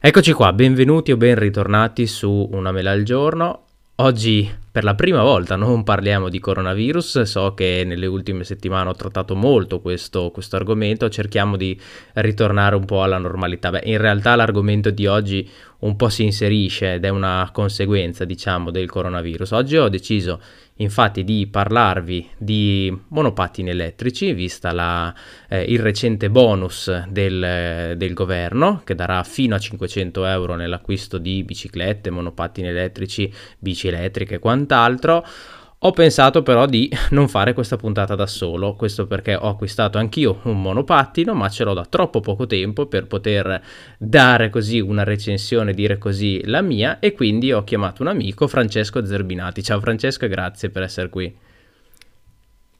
Eccoci qua, benvenuti o ben ritornati su Una mela al giorno. Oggi per la prima volta non parliamo di coronavirus, so che nelle ultime settimane ho trattato molto questo, questo, argomento, cerchiamo di ritornare un po' alla normalità. Beh, in realtà l'argomento di oggi un po' si inserisce ed è una conseguenza, diciamo, del coronavirus. Oggi ho deciso infatti di parlarvi di monopattini elettrici, vista la, eh, il recente bonus del, del, governo che darà fino a 500 euro nell'acquisto di biciclette, monopattini elettrici, bici elettriche e quant'altro. Ho pensato però di non fare questa puntata da solo, questo perché ho acquistato anch'io un monopattino, ma ce l'ho da troppo poco tempo per poter dare così una recensione, dire così la mia, e quindi ho chiamato un amico, Francesco Zerbinati. Ciao Francesco e grazie per essere qui.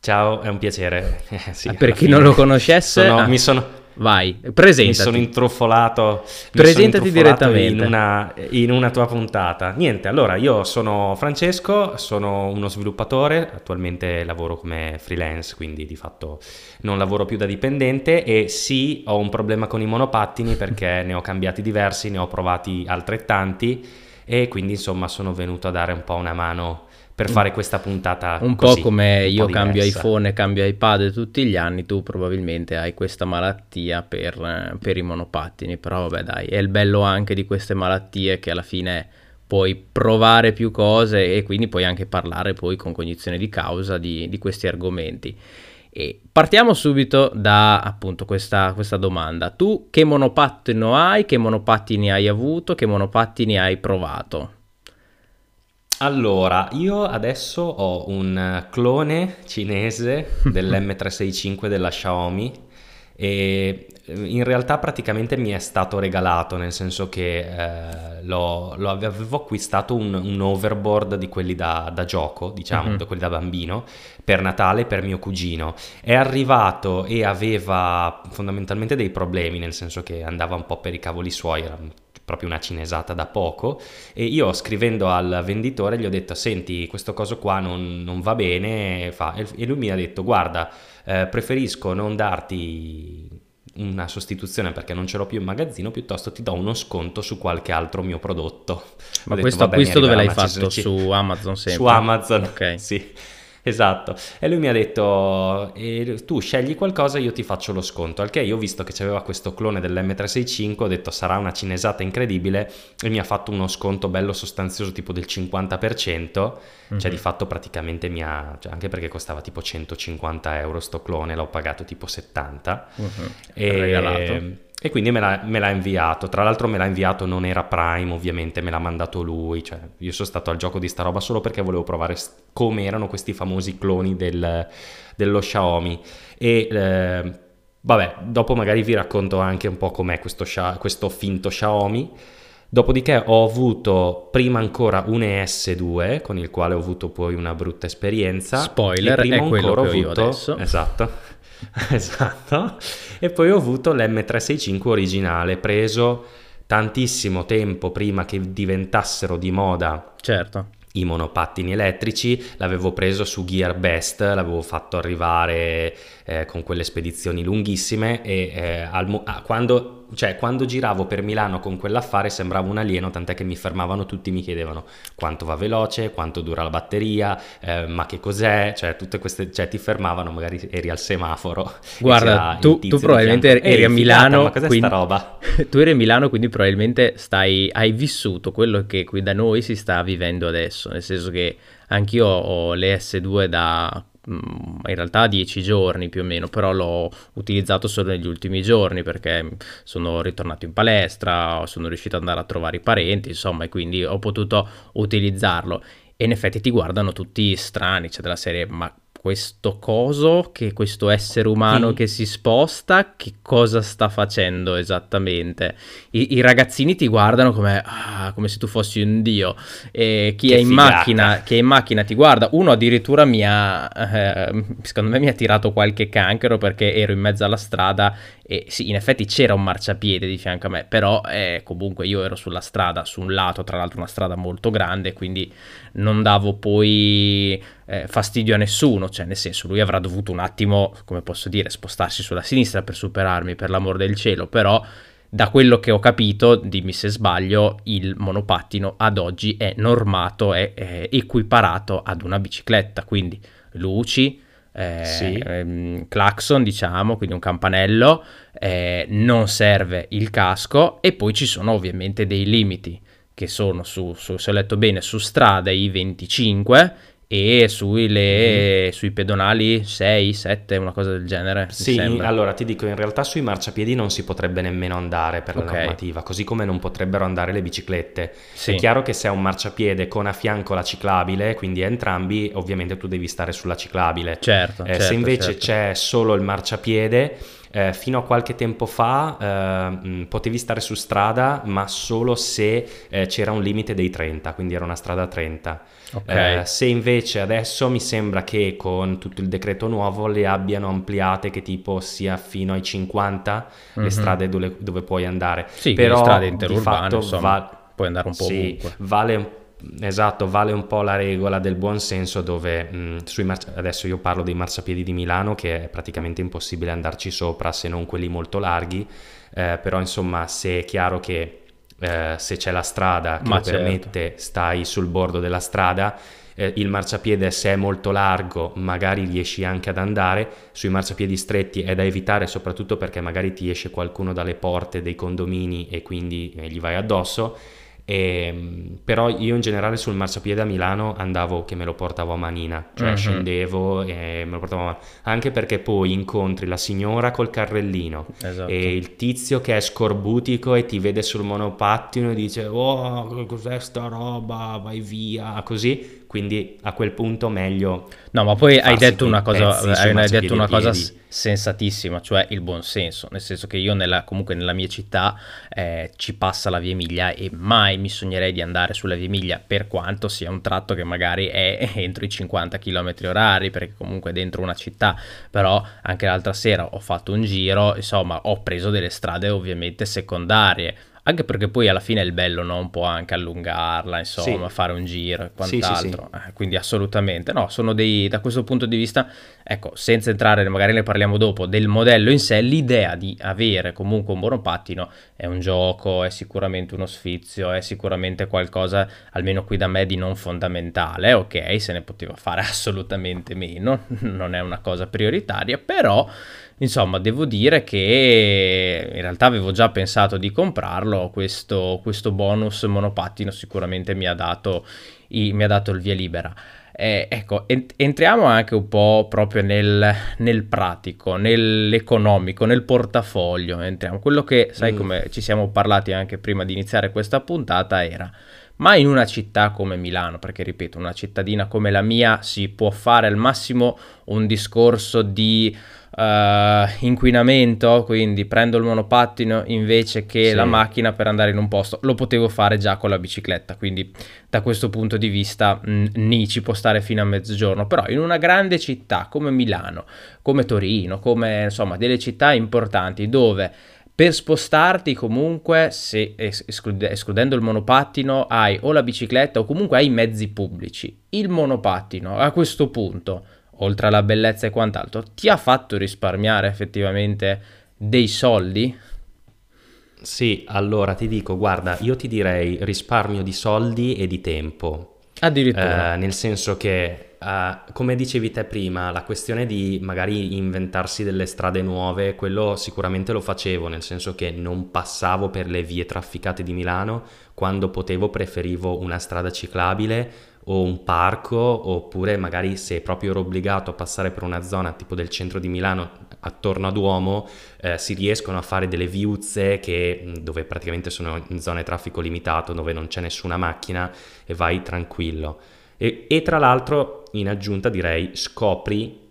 Ciao, è un piacere. Eh, sì, per chi fine. non lo conoscesse... Sono, ah. Mi sono Vai, presentati. Mi sono intruffolato. Presentati sono direttamente. In una, in una, tua puntata. Niente, allora io sono Francesco, sono uno sviluppatore, attualmente lavoro come freelance, quindi di fatto non lavoro più da dipendente e sì, ho un problema con i monopattini perché ne ho cambiati diversi, ne ho provati altrettanti e quindi insomma sono venuto a dare un po' una mano per fare questa puntata. Un così, po' come un io po cambio iPhone e cambio iPad tutti gli anni, tu probabilmente hai questa malattia per, per, i monopattini, però vabbè dai, è il bello anche di queste malattie che alla fine puoi provare più cose e quindi puoi anche parlare poi con cognizione di causa di, di questi argomenti. E partiamo subito da appunto questa, questa, domanda. Tu che monopattino hai? Che monopattini hai avuto? Che monopattini hai provato? Allora, io adesso ho un clone cinese dell'M365 della Xiaomi e eh, in realtà praticamente mi è stato regalato, nel senso che eh, lo, lo, avevo acquistato un, un, overboard di quelli da, da gioco, diciamo, uh-huh. da quelli da bambino, per Natale per mio cugino. È arrivato e aveva fondamentalmente dei problemi, nel senso che andava un po' per i cavoli suoi, era proprio una cinesata da poco e io scrivendo al venditore gli ho detto senti questo coso qua non, non va bene fa, e lui mi ha detto guarda eh, preferisco non darti una sostituzione perché non ce l'ho più in magazzino, piuttosto ti do uno sconto su qualche altro mio prodotto. Ma detto, questo acquisto dove l'hai fatto? Su Amazon sempre? Su Amazon, ok. Sì. Esatto, e lui mi ha detto tu scegli qualcosa io ti faccio lo sconto, al che io ho visto che c'aveva questo clone dell'M365, ho detto sarà una cinesata incredibile. E mi ha fatto uno sconto bello sostanzioso tipo del 50%, mm-hmm. cioè di fatto praticamente mi ha, cioè anche perché costava tipo 150 euro sto clone, l'ho pagato tipo 70 mm-hmm. e regalato e quindi me l'ha, me l'ha, inviato. Tra l'altro, me l'ha inviato, non era Prime, ovviamente, me l'ha mandato lui. Cioè, io sono stato al gioco di sta roba solo perché volevo provare come erano questi famosi cloni del, dello Xiaomi. E eh, vabbè, dopo magari vi racconto anche un po' com'è questo, questo finto Xiaomi. Dopodiché ho avuto prima ancora un ES2 con il quale ho avuto poi una brutta esperienza. Spoiler, è quello che ho avuto, adesso. Esatto esatto. E poi ho avuto l'M365 originale, preso tantissimo tempo prima che diventassero di moda. Certo. I monopattini elettrici l'avevo preso su Gearbest, l'avevo fatto arrivare eh, con quelle spedizioni lunghissime e eh, al, ah, quando cioè quando giravo per Milano con quell'affare sembravo un alieno, tant'è che mi fermavano tutti, mi chiedevano quanto va veloce, quanto dura la batteria, eh, ma che cos'è, cioè tutte queste, cioè ti fermavano, magari eri al semaforo. Guarda, tu, tu, probabilmente eri a Milano, ma cos'è quindi, sta roba? Tu eri a Milano, quindi probabilmente stai, hai vissuto quello che qui da noi si sta vivendo adesso, nel senso che anch'io ho le S2 da in realtà 10 giorni più o meno, però l'ho utilizzato solo negli ultimi giorni perché sono ritornato in palestra, sono riuscito ad andare a trovare i parenti, insomma, e quindi ho potuto utilizzarlo. E in effetti ti guardano tutti strani, cioè della serie, ma questo coso, che questo essere umano mm. che si sposta, che cosa sta facendo esattamente? I, i ragazzini ti guardano come, ah, come, se tu fossi un dio e chi è, in macchina, chi è in macchina ti guarda. Uno addirittura mi ha, eh, secondo me mi ha tirato qualche cancro perché ero in mezzo alla strada e sì, in effetti c'era un marciapiede di fianco a me, però eh, comunque io ero sulla strada, su un lato, tra l'altro una strada molto grande, quindi non davo poi eh, fastidio a nessuno, cioè nel senso lui avrà dovuto un attimo, come posso dire, spostarsi sulla sinistra per superarmi, per l'amor del cielo, però da quello che ho capito, dimmi se sbaglio, il monopattino ad oggi è normato, è, è equiparato ad una bicicletta, quindi luci, eh, sì. ehm, clacson, diciamo, quindi un campanello, eh, non serve il casco e poi ci sono ovviamente dei limiti che sono su, su se ho letto bene, su strada i 25 e sui, le, mm. sui, pedonali 6, 7, una cosa del genere. Sì, allora ti dico, in realtà sui marciapiedi non si potrebbe nemmeno andare per la okay. normativa, così come non potrebbero andare le biciclette. Sì. È chiaro che se è un marciapiede con a fianco la ciclabile, quindi entrambi, ovviamente tu devi stare sulla ciclabile. Certo. Eh, certo se invece certo. c'è solo il marciapiede, eh, fino a qualche tempo fa eh, potevi stare su strada, ma solo se eh, c'era un limite dei 30, quindi era una strada 30. Okay. Eh, se invece adesso mi sembra che con tutto il decreto nuovo le abbiano ampliate che tipo sia fino ai 50 mm-hmm. le mhm. strade dove, dove, puoi andare. Sì, però le strade interurbane, insomma, va- puoi andare un po' sì, ovunque. Vale Esatto, vale un po' la regola del buon senso dove mh, mar- adesso io parlo dei marciapiedi di Milano che è praticamente impossibile andarci sopra se non quelli molto larghi, eh, però insomma se è chiaro che eh, se c'è la strada che Ma lo certo. permette, stai sul bordo della strada, eh, il marciapiede se è molto largo magari riesci anche ad andare, sui marciapiedi stretti è da evitare soprattutto perché magari ti esce qualcuno dalle porte dei condomini e quindi eh, gli vai addosso e, ehm, però io in generale sul marciapiede a Milano andavo che me lo portavo a manina, cioè uh-huh. scendevo e me lo portavo a manina, anche perché poi incontri la signora col carrellino esatto. e il tizio che è scorbutico e ti vede sul monopattino e dice oh cos'è sta roba, vai via, così quindi a quel punto meglio. No, ma poi hai detto una cosa, hai detto una cosa sensatissima, cioè il buon senso, nel senso che io nella, comunque nella mia città eh, ci passa la via Emilia e mai mi sognerei di andare sulla via Emilia per quanto sia un tratto che magari è entro i 50 km orari, perché comunque è dentro una città, però anche l'altra sera ho fatto un giro, insomma ho preso delle strade ovviamente secondarie anche perché poi alla fine è il bello, no? Un po' anche allungarla, insomma, sì. fare un giro e quant'altro. Sì, sì, eh, quindi assolutamente, no, sono dei, da questo punto di vista, ecco, senza entrare, magari ne parliamo dopo, del modello in sé, l'idea di avere comunque un monopattino è un gioco, è sicuramente uno sfizio, è sicuramente qualcosa, almeno qui da me, di non fondamentale, ok, se ne poteva fare assolutamente meno, non è una cosa prioritaria, però Insomma, devo dire che in realtà avevo già pensato di comprarlo, questo, questo bonus monopattino sicuramente mi ha dato, i, mi ha dato il via libera. Eh, ecco, ent- entriamo anche un po' proprio nel, nel, pratico, nell'economico, nel portafoglio. Entriamo. Quello che, sai, mm. come ci siamo parlati anche prima di iniziare questa puntata era ma in una città come Milano, perché ripeto, una cittadina come la mia si può fare al massimo un discorso di uh, inquinamento, quindi prendo il monopattino invece che sì. la macchina per andare in un posto. Lo potevo fare già con la bicicletta, quindi da questo punto di vista mh, mm, ni ci può stare fino a mezzogiorno, però in una grande città come Milano, come Torino, come insomma delle città importanti dove per spostarti comunque, se esclude, escludendo il monopattino, hai o la bicicletta o comunque hai i mezzi pubblici. Il monopattino a questo punto oltre alla bellezza e quant'altro, ti ha fatto risparmiare effettivamente dei soldi? Sì, allora ti dico, guarda, io ti direi risparmio di soldi e di tempo. Addirittura. Eh, nel senso che, eh, come dicevi te prima, la questione di magari inventarsi delle strade nuove, quello sicuramente lo facevo, nel senso che non passavo per le vie trafficate di Milano, quando potevo preferivo una strada ciclabile o un parco oppure magari se proprio ero obbligato a passare per una zona tipo del centro di Milano attorno a Duomo eh, si riescono a fare delle viuzze che, dove praticamente sono in zone traffico limitato dove non c'è nessuna macchina e vai tranquillo e, e tra l'altro in aggiunta direi scopri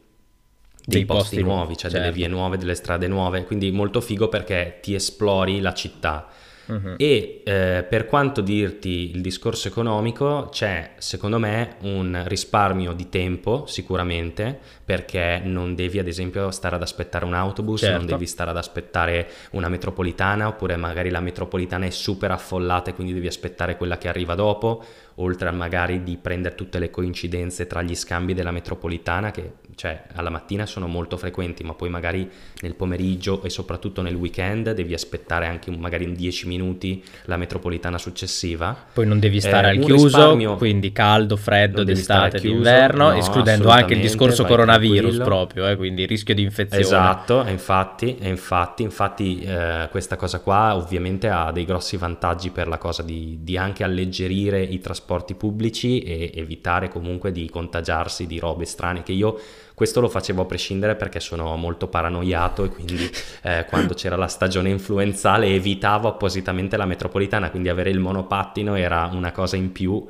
dei, dei posti, nuovi, cioè certo. delle vie nuove, delle strade nuove, quindi molto figo perché ti esplori la città. Uh-huh. E eh, per quanto dirti il discorso economico, c'è secondo me un risparmio di tempo sicuramente, perché non devi ad esempio stare ad aspettare un autobus, certo. non devi stare ad aspettare una metropolitana, oppure magari la metropolitana è super affollata e quindi devi aspettare quella che arriva dopo, oltre a magari di prendere tutte le coincidenze tra gli scambi della metropolitana che cioè alla mattina sono molto frequenti, ma poi magari nel pomeriggio e soprattutto nel weekend devi aspettare anche magari in 10 minuti la metropolitana successiva. Poi non devi stare eh, al chiuso, quindi caldo, freddo, d'estate, d'inverno, no, escludendo anche il discorso coronavirus tranquillo. proprio, eh, quindi rischio di infezione. Esatto, e infatti, e infatti, infatti eh, questa cosa qua ovviamente ha dei grossi vantaggi per la cosa di, di anche alleggerire i trasporti pubblici e evitare comunque di contagiarsi di robe strane che io questo lo facevo a prescindere perché sono molto paranoiato e quindi eh, quando c'era la stagione influenzale evitavo appositamente la metropolitana, quindi avere il monopattino era una cosa in più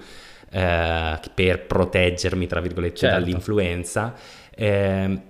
eh, per proteggermi, tra virgolette, certo. dall'influenza. Eh,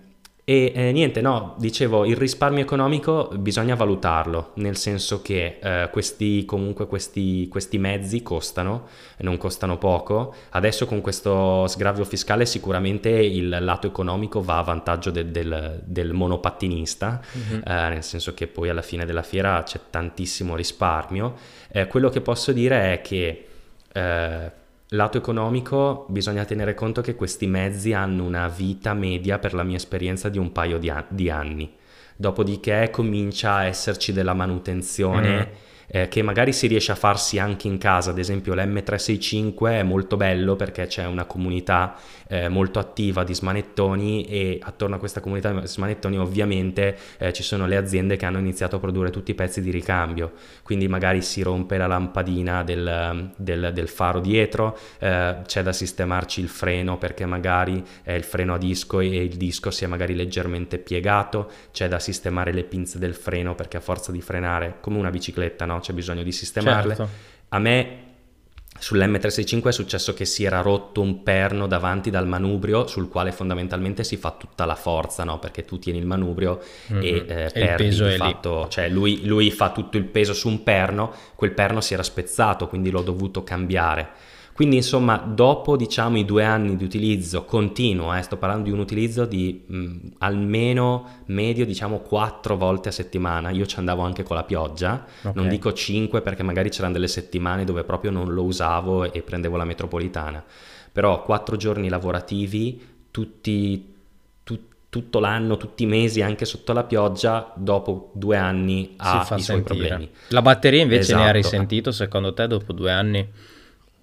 e eh, niente, no, dicevo, il risparmio economico bisogna valutarlo, nel senso che eh, questi, comunque questi, questi mezzi costano, non costano poco. Adesso con questo sgravio fiscale sicuramente il lato economico va a vantaggio de, del, del, monopattinista, mm-hmm. eh, nel senso che poi alla fine della fiera c'è tantissimo risparmio. Eh, quello che posso dire è che eh, Lato economico, bisogna tenere conto che questi mezzi hanno una vita media, per la mia esperienza, di un paio di, an- di anni. Dopodiché comincia a esserci della manutenzione. Mm eh, che magari si riesce a farsi anche in casa, ad esempio l'M365 è molto bello perché c'è una comunità eh, molto attiva di smanettoni e attorno a questa comunità di smanettoni ovviamente eh, ci sono le aziende che hanno iniziato a produrre tutti i pezzi di ricambio, quindi magari si rompe la lampadina del, del, del faro dietro, eh, c'è da sistemarci il freno perché magari è il freno a disco e il disco si è magari leggermente piegato, c'è da sistemare le pinze del freno perché a forza di frenare come una bicicletta, no? C'è bisogno di sistemarle. Certo. A me sull'M365 è successo che si era rotto un perno davanti dal manubrio sul quale fondamentalmente si fa tutta la forza, no? perché tu tieni il manubrio mm-hmm. e, eh, e perdi il fatto, cioè lui, lui fa tutto il peso su un perno, quel perno si era spezzato, quindi l'ho dovuto cambiare. Quindi insomma dopo diciamo i due anni di utilizzo continuo, eh, sto parlando di un utilizzo di mh, almeno medio diciamo quattro volte a settimana, io ci andavo anche con la pioggia, okay. non dico cinque perché magari c'erano delle settimane dove proprio non lo usavo e prendevo la metropolitana, però quattro giorni lavorativi tutti tutto l'anno, tutti i mesi, anche sotto la pioggia, dopo due anni ha i suoi sentire. problemi. La batteria invece esatto. ne ha esatto. risentito secondo te dopo due anni?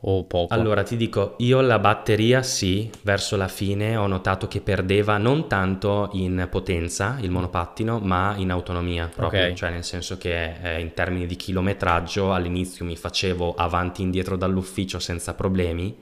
O poco? Allora ti dico, io la batteria sì, verso la fine ho notato che perdeva non tanto in potenza il monopattino, ma in autonomia proprio, okay. cioè nel senso che eh, in termini di chilometraggio all'inizio mi facevo avanti e indietro dall'ufficio senza problemi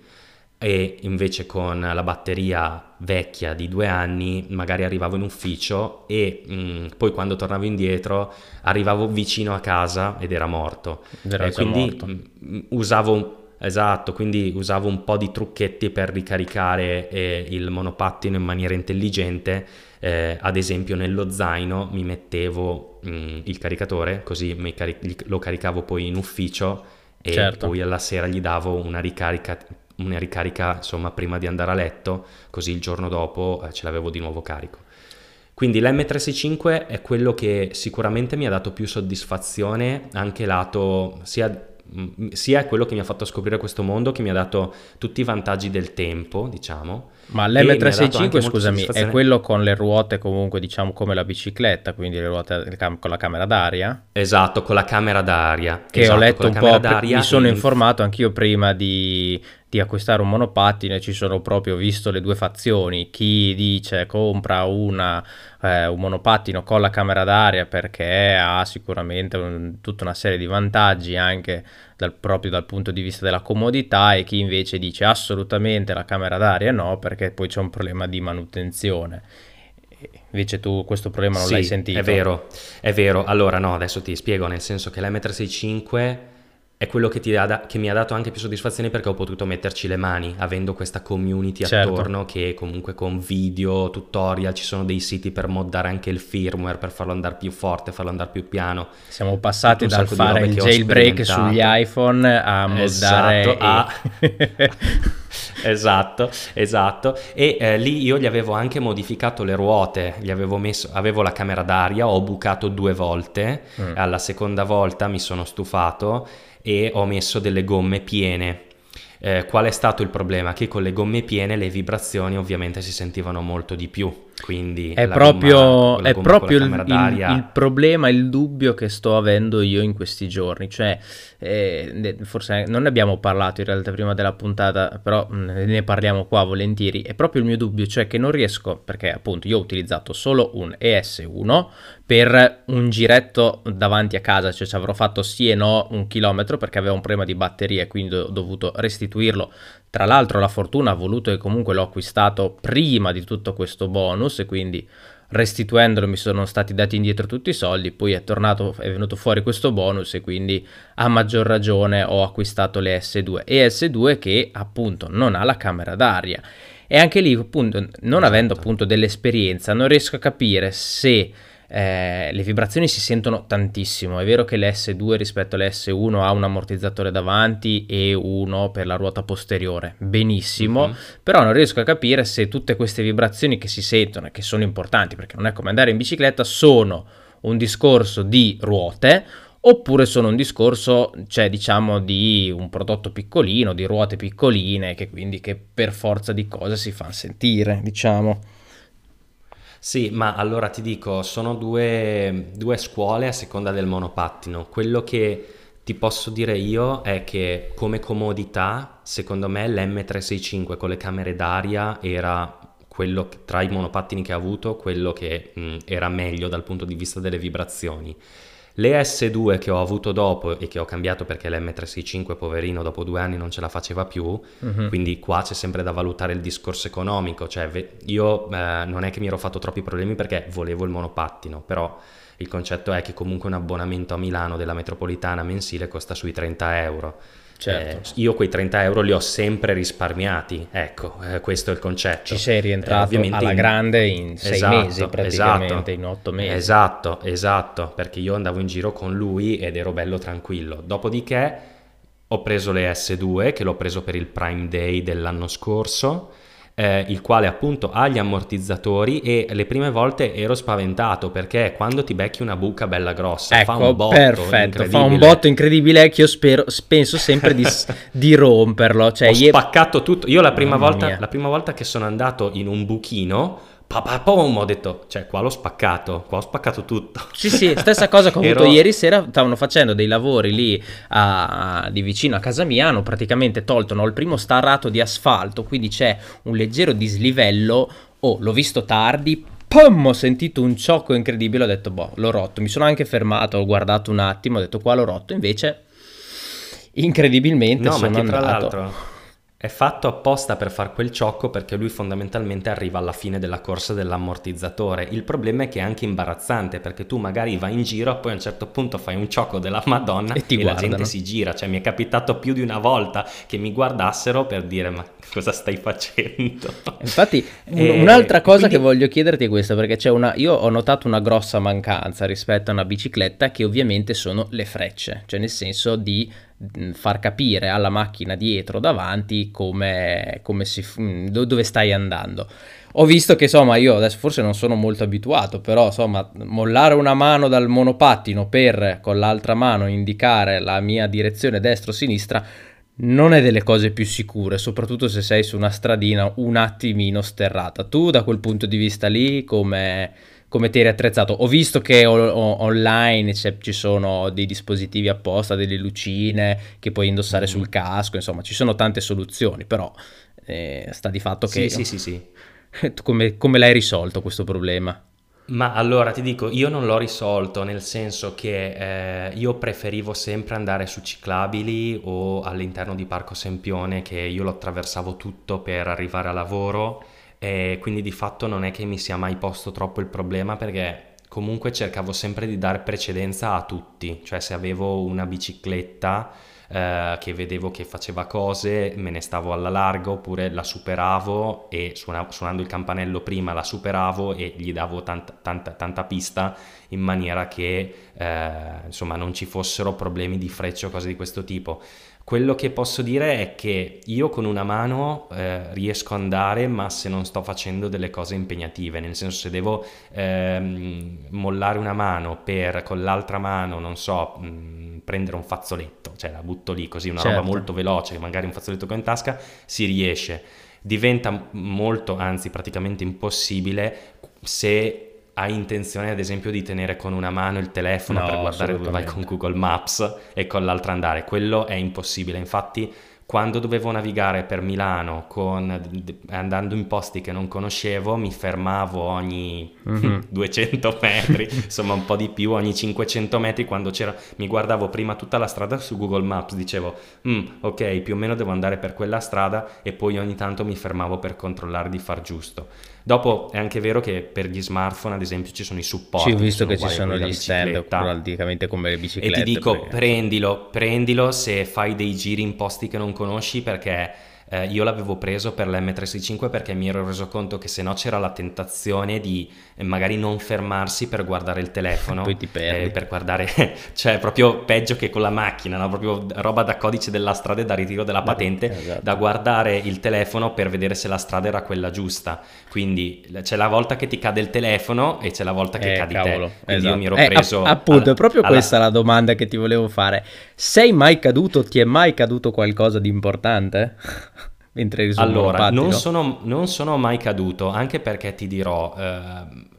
e invece con la batteria vecchia di due anni magari arrivavo in ufficio e mh, mm, poi quando tornavo indietro arrivavo vicino a casa ed era morto. Era eh, quindi morto. Mh, mm, usavo Esatto, quindi usavo un po' di trucchetti per ricaricare eh, il monopattino in maniera intelligente, eh, ad esempio nello zaino mi mettevo mh, mm, il caricatore, così caric- lo caricavo poi in ufficio e certo. poi alla sera gli davo una ricarica, una ricarica insomma prima di andare a letto, così il giorno dopo eh, ce l'avevo di nuovo carico. Quindi l'M365 è quello che sicuramente mi ha dato più soddisfazione anche lato sia Sia quello che mi ha fatto scoprire questo mondo, che mi ha dato tutti i vantaggi del tempo, diciamo. Ma l'M365, scusami, è quello con le ruote comunque, diciamo, come la bicicletta, quindi le ruote con la camera d'aria? Esatto, con la camera d'aria. Che esatto, ho letto un po', mi sono in... informato anch'io prima di, di acquistare un monopattino e ci sono proprio visto le due fazioni, chi dice compra una, eh, un monopattino con la camera d'aria perché ha sicuramente un, tutta una serie di vantaggi anche dal, proprio dal punto di vista della comodità e chi invece dice assolutamente la camera d'aria no perché poi c'è un problema di manutenzione. Invece tu questo problema non sì, l'hai sentito? È vero, è vero. Allora no, adesso ti spiego, nel senso che l'M365 è quello che, da, che, mi ha dato anche più soddisfazione perché ho potuto metterci le mani, avendo questa community certo. attorno che comunque con video, tutorial, ci sono dei siti per moddare anche il firmware, per farlo andare più forte, farlo andare più piano. Siamo passati dal fare il jailbreak sugli iPhone a moddare... Esatto, a... esatto, esatto. E eh, lì io gli avevo anche modificato le ruote, gli avevo messo, avevo la camera d'aria, ho bucato due volte, mm. alla seconda volta mi sono stufato e ho messo delle gomme piene. Eh, qual è stato il problema? Che con le gomme piene le vibrazioni ovviamente si sentivano molto di più quindi è proprio, gomma, è proprio il, il, il, problema, il dubbio che sto avendo io in questi giorni. Cioè, eh, forse non ne abbiamo parlato in realtà prima della puntata, però mm, ne parliamo qua volentieri. È proprio il mio dubbio, cioè che non riesco, perché appunto io ho utilizzato solo un ES1 per un giretto davanti a casa, cioè ci avrò fatto sì e no un chilometro perché aveva un problema di batteria e quindi ho dovuto restituirlo tra l'altro la fortuna ha voluto che comunque l'ho acquistato prima di tutto questo bonus e quindi restituendolo mi sono stati dati indietro tutti i soldi, poi è tornato, è venuto fuori questo bonus e quindi a maggior ragione ho acquistato le S2 e S2 che appunto non ha la camera d'aria e anche lì appunto non esatto. avendo appunto dell'esperienza non riesco a capire se eh, le vibrazioni si sentono tantissimo. È vero che l'S2 rispetto all'S1 ha un ammortizzatore davanti e uno per la ruota posteriore, benissimo, uh-huh. però non riesco a capire se tutte queste vibrazioni che si sentono e che sono importanti, perché non è come andare in bicicletta, sono un discorso di ruote oppure sono un discorso, cioè diciamo, di un prodotto piccolino, di ruote piccoline, che quindi che per forza di cose si fanno sentire, diciamo. Sì, ma allora ti dico, sono due, due scuole a seconda del monopattino. Quello che ti posso dire io è che come comodità, secondo me l'M365 con le camere d'aria era quello tra i monopattini che ha avuto, quello che mh, era meglio dal punto di vista delle vibrazioni. Le S2 che ho avuto dopo e che ho cambiato perché l'M365 poverino dopo due anni non ce la faceva più, uh-huh. quindi qua c'è sempre da valutare il discorso economico, cioè io eh, non è che mi ero fatto troppi problemi perché volevo il monopattino, però il concetto è che comunque un abbonamento a Milano della metropolitana mensile costa sui 30 euro Certo. Eh, io quei 30 euro li ho sempre risparmiati, ecco, eh, questo è il concetto. Ci sei rientrato eh, alla in... grande in sei esatto, mesi praticamente, esatto, in otto mesi. Esatto, esatto, perché io andavo in giro con lui ed ero bello tranquillo. Dopodiché ho preso le S2, che l'ho preso per il Prime Day dell'anno scorso, eh, il quale appunto ha gli ammortizzatori e le prime volte ero spaventato perché quando ti becchi una buca bella grossa ecco, fa un botto perfetto, fa un botto incredibile che io spero, penso sempre di, di romperlo. Cioè, ho spaccato tutto. Io la prima, volta, la prima volta che sono andato in un buchino Papapom, ho detto, cioè qua l'ho spaccato, qua ho spaccato tutto. Sì, sì, stessa cosa che ho avuto Ero... ieri sera, stavano facendo dei lavori lì a, di vicino a casa mia, hanno praticamente tolto no, il primo starrato di asfalto, quindi c'è un leggero dislivello, oh, l'ho visto tardi, pum, ho sentito un ciocco incredibile, ho detto, boh, l'ho rotto, mi sono anche fermato, ho guardato un attimo, ho detto, qua l'ho rotto, invece incredibilmente no, sono ma andato... Tra l'altro è fatto apposta per far quel ciocco perché lui fondamentalmente arriva alla fine della corsa dell'ammortizzatore. Il problema è che è anche imbarazzante perché tu magari vai in giro, poi a un certo punto fai un ciocco della Madonna e, e la gente si gira. Cioè mi è capitato più di una volta che mi guardassero per dire ma cosa stai facendo? Infatti e... un'altra cosa quindi... che voglio chiederti è questa perché c'è una... io ho notato una grossa mancanza rispetto a una bicicletta che ovviamente sono le frecce, cioè nel senso di far capire alla macchina dietro davanti come, come si, dove stai andando. Ho visto che insomma io adesso forse non sono molto abituato, però insomma mollare una mano dal monopattino per con l'altra mano indicare la mia direzione destra-sinistra non è delle cose più sicure, soprattutto se sei su una stradina un attimino sterrata. Tu da quel punto di vista lì come come ti eri attrezzato. Ho visto che o- o- online ci sono dei dispositivi apposta, delle lucine che puoi indossare mm. sul casco, insomma, ci sono tante soluzioni, però eh, sta di fatto che... Sì, sì, sì, sì. come, come l'hai risolto questo problema? Ma allora ti dico, io non l'ho risolto nel senso che eh, io preferivo sempre andare su ciclabili o all'interno di Parco Sempione che io lo attraversavo tutto per arrivare a lavoro e quindi di fatto non è che mi sia mai posto troppo il problema perché comunque cercavo sempre di dare precedenza a tutti, cioè se avevo una bicicletta eh, che vedevo che faceva cose, me ne stavo alla larga oppure la superavo e suona, suonando il campanello prima la superavo e gli davo tanta, tanta, tanta pista in maniera che eh, insomma non ci fossero problemi di freccia o cose di questo tipo. Quello che posso dire è che io con una mano eh, riesco ad andare, ma se non sto facendo delle cose impegnative, nel senso se devo ehm, mollare una mano per con l'altra mano, non so, mh, prendere un fazzoletto, cioè la butto lì così, una certo. roba molto veloce, magari un fazzoletto che ho in tasca, si riesce. Diventa molto, anzi praticamente impossibile se hai intenzione ad esempio di tenere con una mano il telefono no, per guardare dove vai con Google Maps e con l'altra andare, quello è impossibile, infatti quando dovevo navigare per Milano con, andando in posti che non conoscevo, mi fermavo ogni mm-hmm. 200 metri, insomma un po' di più, ogni 500 metri quando c'era, mi guardavo prima tutta la strada su Google Maps, dicevo mm, ok, più o meno devo andare per quella strada e poi ogni tanto mi fermavo per controllare di far giusto. Dopo è anche vero che per gli smartphone, ad esempio, ci sono i supporti. Sì, ho visto che, che ci sono gli stand praticamente come le biciclette. E ti dico, perché... prendilo, prendilo se fai dei giri in posti che non conosci perché eh, io l'avevo preso per l'M365 perché mi ero reso conto che se no c'era la tentazione di eh, magari non fermarsi per guardare il telefono. Poi ti perdi. Eh, per guardare, cioè proprio peggio che con la macchina, no? proprio roba da codice della strada e da ritiro della patente, esatto. da guardare il telefono per vedere se la strada era quella giusta. Quindi c'è la volta che ti cade il telefono e c'è la volta che eh, cadi cavolo, te. Quindi esatto. io mi ero preso... Eh, app- appunto, alla, è proprio alla... questa la domanda che ti volevo fare. Sei mai caduto? Ti è mai caduto qualcosa di importante? mentre eri Allora, non sono, non sono, mai caduto, anche perché ti dirò, eh,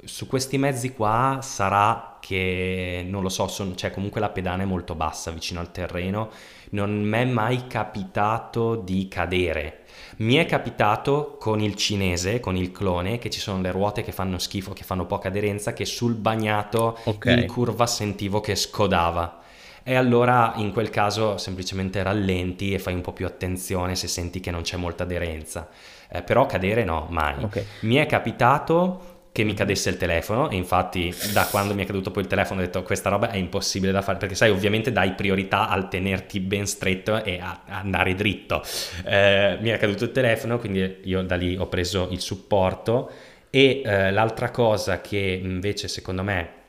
su questi mezzi qua sarà che, non lo so, son, c'è comunque la pedana è molto bassa vicino al terreno, non mi è mai capitato di cadere. Mi è capitato con il cinese, con il clone, che ci sono le ruote che fanno schifo, che fanno poca aderenza, che sul bagnato okay. in curva sentivo che scodava e allora in quel caso semplicemente rallenti e fai un po' più attenzione se senti che non c'è molta aderenza. Eh, però cadere no, mai. Okay. Mi è capitato che mi cadesse il telefono e infatti da quando mi è caduto poi il telefono ho detto questa roba è impossibile da fare perché sai ovviamente dai priorità al tenerti ben stretto e a, a andare dritto eh, mi è caduto il telefono quindi io da lì ho preso il supporto e eh, l'altra cosa che invece secondo me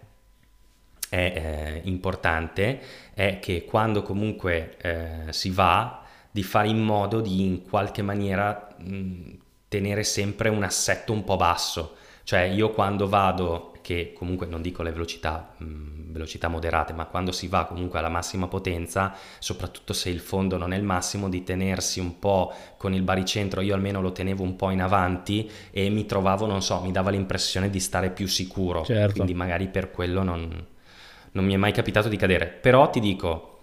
è eh, importante è che quando comunque eh, si va di fare in modo di in qualche maniera mh, tenere sempre un assetto un po' basso. Cioè io quando vado, che comunque non dico le velocità, mh, velocità moderate, ma quando si va comunque alla massima potenza, soprattutto se il fondo non è il massimo, di tenersi un po' con il baricentro, io almeno lo tenevo un po' in avanti e mi trovavo, non so, mi dava l'impressione di stare più sicuro. Certo. Quindi magari per quello non, non mi è mai capitato di cadere, però ti dico,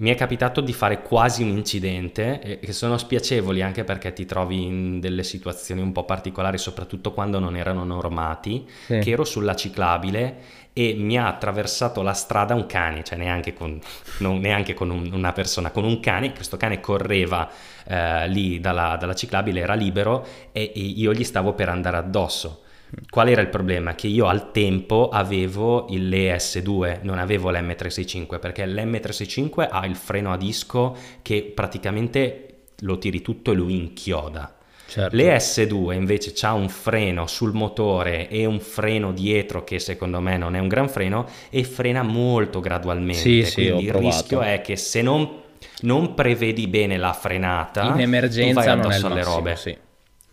mi è capitato di fare quasi un incidente, eh, che sono spiacevoli anche perché ti trovi in delle situazioni un po' particolari, soprattutto quando non erano normati, sì. che ero sulla ciclabile e mi ha attraversato la strada un cane, cioè neanche con, non, neanche con un, una persona, con un cane, questo cane correva eh, lì dalla, dalla, ciclabile, era libero e, e io gli stavo per andare addosso Qual era il problema? Che io al tempo avevo l'ES2, non avevo l'M365, perché l'M365 ha il freno a disco che praticamente lo tiri tutto e lo inchioda. Certo. L'ES2 invece ha un freno sul motore e un freno dietro che secondo me non è un gran freno e frena molto gradualmente. Sì, sì, Quindi il provato. rischio è che se non, non, prevedi bene la frenata, in emergenza non è il massimo, robe. Sì.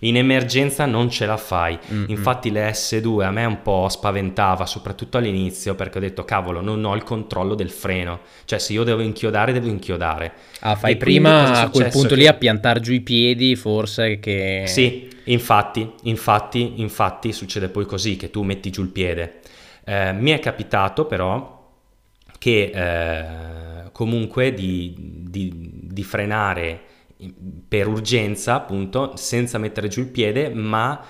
In emergenza non ce la fai. Mm-hmm. Infatti le S2 a me un po' spaventava, soprattutto all'inizio, perché ho detto cavolo, non ho il controllo del freno. Cioè se io devo inchiodare, devo inchiodare. Ah, fai e prima a quel punto che... lì a piantare giù i piedi, forse che... Sì, infatti, infatti, infatti succede poi così, che tu metti giù il piede. Eh, mi è capitato però che eh, comunque di, di, di frenare per urgenza, appunto, senza mettere giù il piede, ma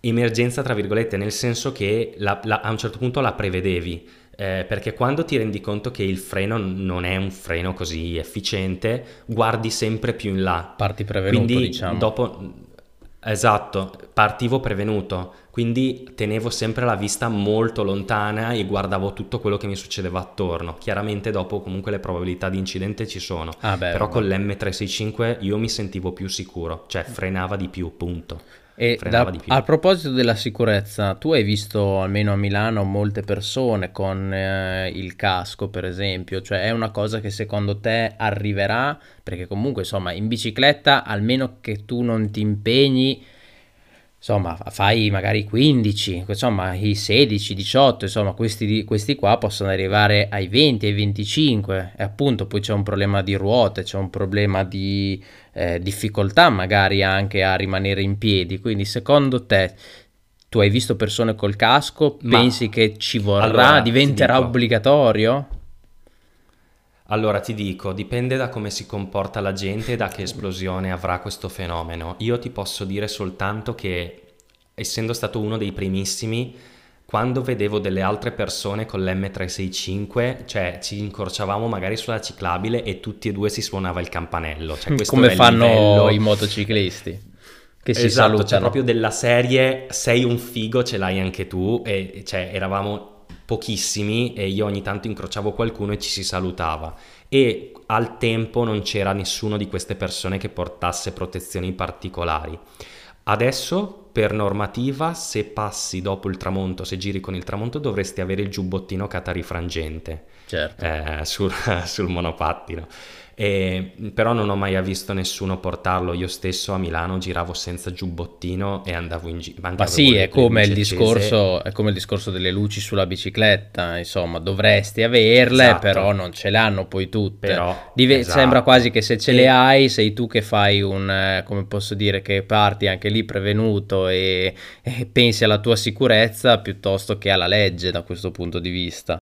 emergenza tra virgolette, nel senso che la, la, a un certo punto la prevedevi. Eh, perché quando ti rendi conto che il freno non è un freno così efficiente, guardi sempre più in là. Parti prevenuto, Quindi, diciamo. Dopo, Esatto, partivo prevenuto, quindi tenevo sempre la vista molto lontana e guardavo tutto quello che mi succedeva attorno. Chiaramente dopo comunque le probabilità di incidente ci sono, ah beh, però vabbè. con l'M365 io mi sentivo più sicuro, cioè frenava di più, punto. E da, a proposito della sicurezza, tu hai visto almeno a Milano molte persone con eh, il casco, per esempio, cioè è una cosa che secondo te arriverà? Perché comunque, insomma, in bicicletta, almeno che tu non ti impegni insomma fai magari 15, insomma i 16, 18, insomma questi, questi qua possono arrivare ai 20, ai 25 e appunto poi c'è un problema di ruote, c'è un problema di eh, difficoltà magari anche a rimanere in piedi, quindi secondo te tu hai visto persone col casco, Ma pensi che ci vorrà, allora, diventerà dico, obbligatorio? Allora ti dico, dipende da come si comporta la gente e da che esplosione avrà questo fenomeno. Io ti posso dire soltanto che, essendo stato uno dei primissimi, quando vedevo delle altre persone con l'M365, cioè ci incrociavamo magari sulla ciclabile e tutti e due si suonava il campanello. Cioè, come fanno livello... i motociclisti? Che si esatto, salutano. cioè proprio della serie sei un figo, ce l'hai anche tu e cioè eravamo pochissimi e io ogni tanto incrociavo qualcuno e ci si salutava e al tempo non c'era nessuno di queste persone che portasse protezioni particolari. Adesso per normativa se passi dopo il tramonto, se giri con il tramonto dovresti avere il giubbottino catarifrangente certo. eh, sul, sul monopattino. E, però non ho mai visto nessuno portarlo. Io stesso a Milano giravo senza giubbottino e andavo in giro. Ma sì, è come, discorso, è come, il discorso, delle luci sulla bicicletta. Insomma, dovresti averle, esatto. però non ce le hanno poi tutte. Però, Dive- esatto. Sembra quasi che se ce e... le hai, sei tu che fai un, eh, come posso dire, che parti anche lì prevenuto e, e pensi alla tua sicurezza piuttosto che alla legge da questo punto di vista.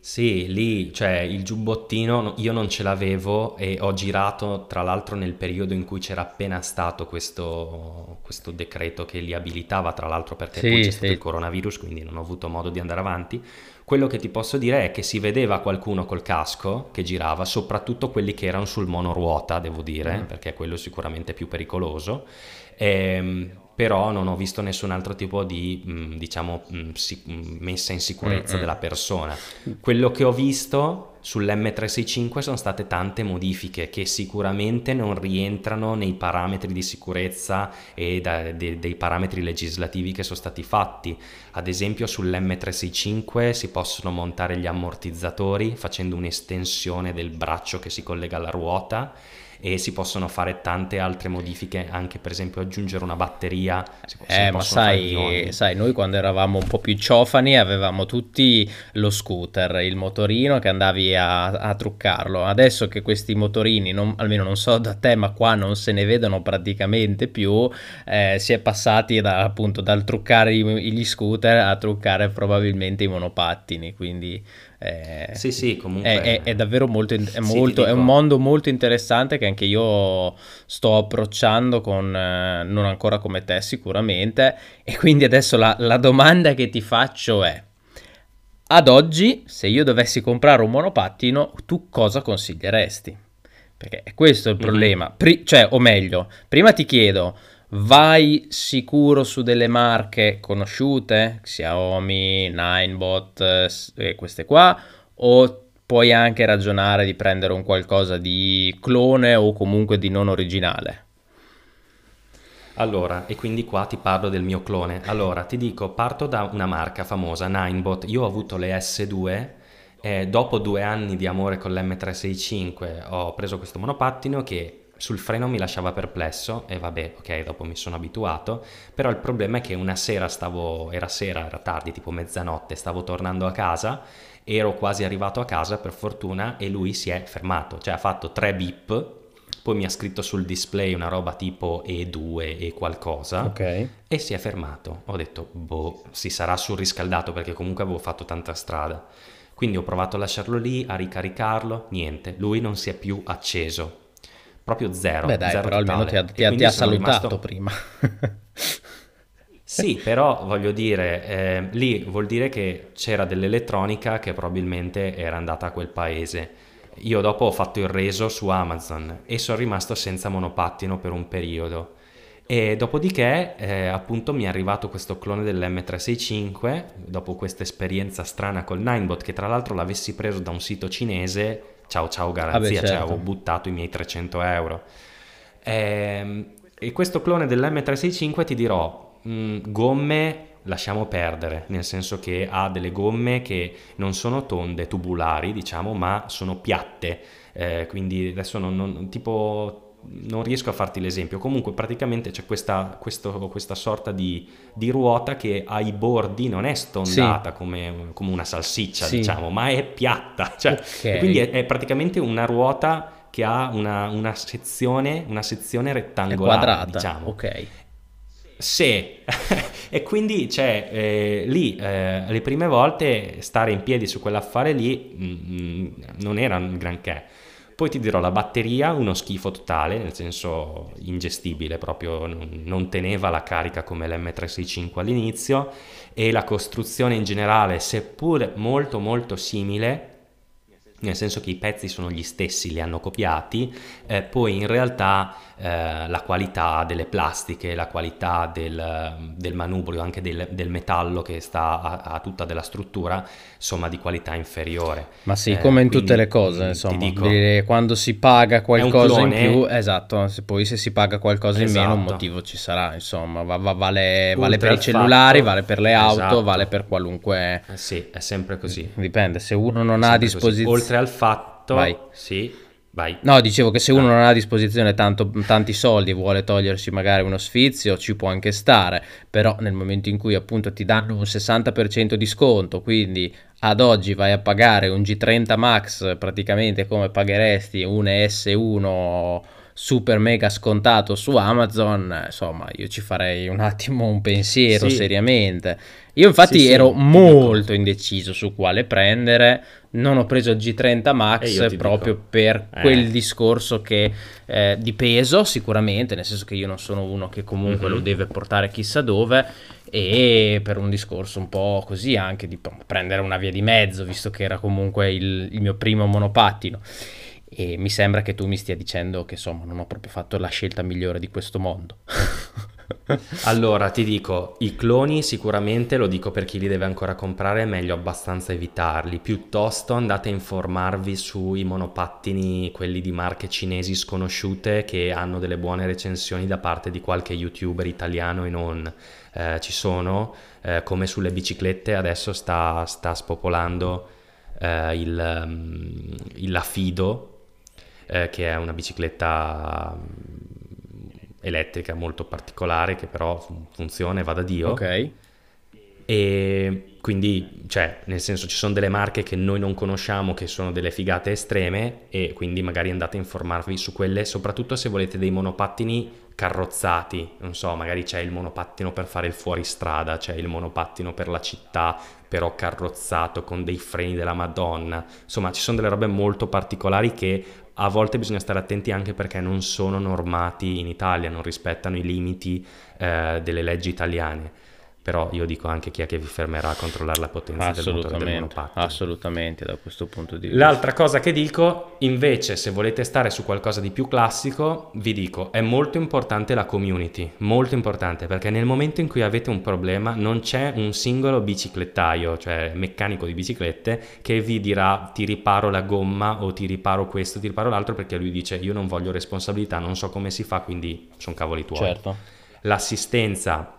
Sì, lì, cioè il giubbottino io non ce l'avevo e ho girato tra l'altro nel periodo in cui c'era appena stato questo, questo decreto che li abilitava, tra l'altro perché sì, poi c'è sì. stato il coronavirus, quindi non ho avuto modo di andare avanti. Quello che ti posso dire è che si vedeva qualcuno col casco che girava, soprattutto quelli che erano sul monoruota, devo dire, mm. perché quello è sicuramente più pericoloso. Ehm, però non ho visto nessun altro tipo di mm, diciamo mm, messa in sicurezza mm-hmm. della persona. Quello che ho visto sull'M365 sono state tante modifiche che sicuramente non rientrano nei parametri di sicurezza e da, de, dei parametri legislativi che sono stati fatti. Ad esempio sull'M365 si possono montare gli ammortizzatori facendo un'estensione del braccio che si collega alla ruota e si possono fare tante altre modifiche, anche per esempio aggiungere una batteria. eh, ma sai, sai, noi quando eravamo un po' più ciofani avevamo tutti lo scooter, il motorino che andavi a, a truccarlo. Adesso che questi motorini, non, almeno non so da te, ma qua non se ne vedono praticamente più, eh, si è passati da, appunto dal truccare gli scooter a truccare probabilmente i monopattini, quindi eh, sì, sì, comunque è, è, è davvero molto, è, molto sì, è, un mondo molto interessante che anche io sto approcciando con, eh, non ancora come te sicuramente, e quindi adesso la, la domanda che ti faccio è, ad oggi, se io dovessi comprare un monopattino, tu cosa consiglieresti? Perché è questo il mhm. problema. Pri- cioè, o meglio, prima ti chiedo, vai sicuro su delle marche conosciute, Xiaomi, Ninebot e eh, queste qua, o puoi anche ragionare di prendere un qualcosa di clone o comunque di non originale? Allora, e quindi qua ti parlo del mio clone. Allora, ti dico, parto da una marca famosa, Ninebot. Io ho avuto le S2 e dopo due anni di amore con l'M365 ho preso questo monopattino che sul freno mi lasciava perplesso e vabbè, ok, dopo mi sono abituato, però il problema è che una sera stavo, era sera, era tardi, tipo mezzanotte, stavo tornando a casa, ero quasi arrivato a casa per fortuna e lui si è fermato, cioè ha fatto tre bip, poi mi ha scritto sul display una roba tipo E2 e qualcosa okay. e si è fermato. Ho detto, boh, si sarà surriscaldato perché comunque avevo fatto tanta strada. Quindi ho provato a lasciarlo lì, a ricaricarlo, niente, lui non si è più acceso proprio zero. Beh dai, zero però totale. almeno ti ha, ti ti ha salutato rimasto... prima. sì, però voglio dire, eh, lì vuol dire che c'era dell'elettronica che probabilmente era andata a quel paese. Io dopo ho fatto il reso su Amazon e sono rimasto senza monopattino per un periodo E dopodiché, eh, appunto, mi è arrivato questo clone dell'M365, dopo questa esperienza strana col Ninebot, che tra l'altro l'avessi preso da un sito cinese, ciao ciao garanzia, ah beh, certo. cioè ho buttato i miei 300 euro. E, ehm, e questo clone dell'M365 ti dirò, mh, mm, gomme lasciamo perdere, nel senso che ha delle gomme che non sono tonde, tubulari, diciamo, ma sono piatte. Eh, quindi adesso non, non, tipo non riesco a farti l'esempio, comunque praticamente c'è questa, questo, questa sorta di, di, ruota che ai bordi non è stondata sì. come, come, una salsiccia, sì. diciamo, ma è piatta, cioè, okay. quindi è, è, praticamente una ruota che ha una, una sezione, una sezione rettangolare, quadrata, diciamo. ok. Sì, e quindi cioè, eh, lì eh, le prime volte stare in piedi su quell'affare lì mh, mm, mm, non era un granché poi ti dirò la batteria, uno schifo totale, nel senso ingestibile, proprio non, teneva la carica come l'M365 all'inizio e la costruzione in generale, seppur molto molto simile, nel senso che i pezzi sono gli stessi, li hanno copiati, eh, poi in realtà eh, la qualità delle plastiche, la qualità del, del manubrio, anche del, del, metallo che sta a, a, tutta della struttura, insomma di qualità inferiore. Ma sì, eh, come in tutte le cose, insomma, dico, quando si paga qualcosa in più, esatto, se poi se si paga qualcosa esatto. in meno un esatto. motivo ci sarà, insomma, va, va, vale, vale, per i cellulari, fatto, vale per le auto, esatto. vale per qualunque... Eh sì, è sempre così. Dipende, se uno non ha a disposizione... Oltre al fatto... Vai. Sì Vai. No, dicevo che se uno non ha a disposizione tanto, tanti soldi e vuole togliersi magari uno sfizio, ci può anche stare, però nel momento in cui appunto ti danno un 60% di sconto, quindi ad oggi vai a pagare un G30 Max praticamente come pagheresti un S1 super mega scontato su Amazon, insomma, io ci farei un attimo un pensiero sì. seriamente. Io infatti sì, ero sì, molto indeciso su quale prendere, non ho preso il G30 Max proprio dico. per eh. quel discorso che eh, di peso sicuramente, nel senso che io non sono uno che comunque mm-hmm. lo deve portare chissà dove e per un discorso un po' così anche di prendere una via di mezzo, visto che era comunque il, il mio primo monopattino e mi sembra che tu mi stia dicendo che insomma non ho proprio fatto la scelta migliore di questo mondo. allora ti dico, i cloni sicuramente lo dico per chi li deve ancora comprare, è meglio abbastanza evitarli, piuttosto andate a informarvi sui monopattini, quelli di marche cinesi sconosciute che hanno delle buone recensioni da parte di qualche youtuber italiano e non. Eh, ci sono, eh, come sulle biciclette adesso sta, sta spopolando eh, il, um, il Lafido eh, che è una bicicletta mm, elettrica molto particolare che però funziona e va da Dio. Ok. E quindi, cioè, nel senso ci sono delle marche che noi non conosciamo che sono delle figate estreme e quindi magari andate a informarvi su quelle, soprattutto se volete dei monopattini carrozzati, non so, magari c'è il monopattino per fare il fuoristrada, c'è il monopattino per la città, però carrozzato con dei freni della Madonna. Insomma, ci sono delle robe molto particolari che a volte bisogna stare attenti anche perché non sono normati in Italia, non rispettano i limiti eh, delle leggi italiane però io dico anche chi è che vi fermerà a controllare la potenza del motore del monopattino. Assolutamente, da questo punto di vista. L'altra cosa che dico, invece, se volete stare su qualcosa di più classico, vi dico, è molto importante la community, molto importante, perché nel momento in cui avete un problema non c'è un singolo biciclettaio, cioè meccanico di biciclette, che vi dirà ti riparo la gomma o ti riparo questo, ti riparo l'altro, perché lui dice io non voglio responsabilità, non so come si fa, quindi sono cavoli tuoi. Certo. L'assistenza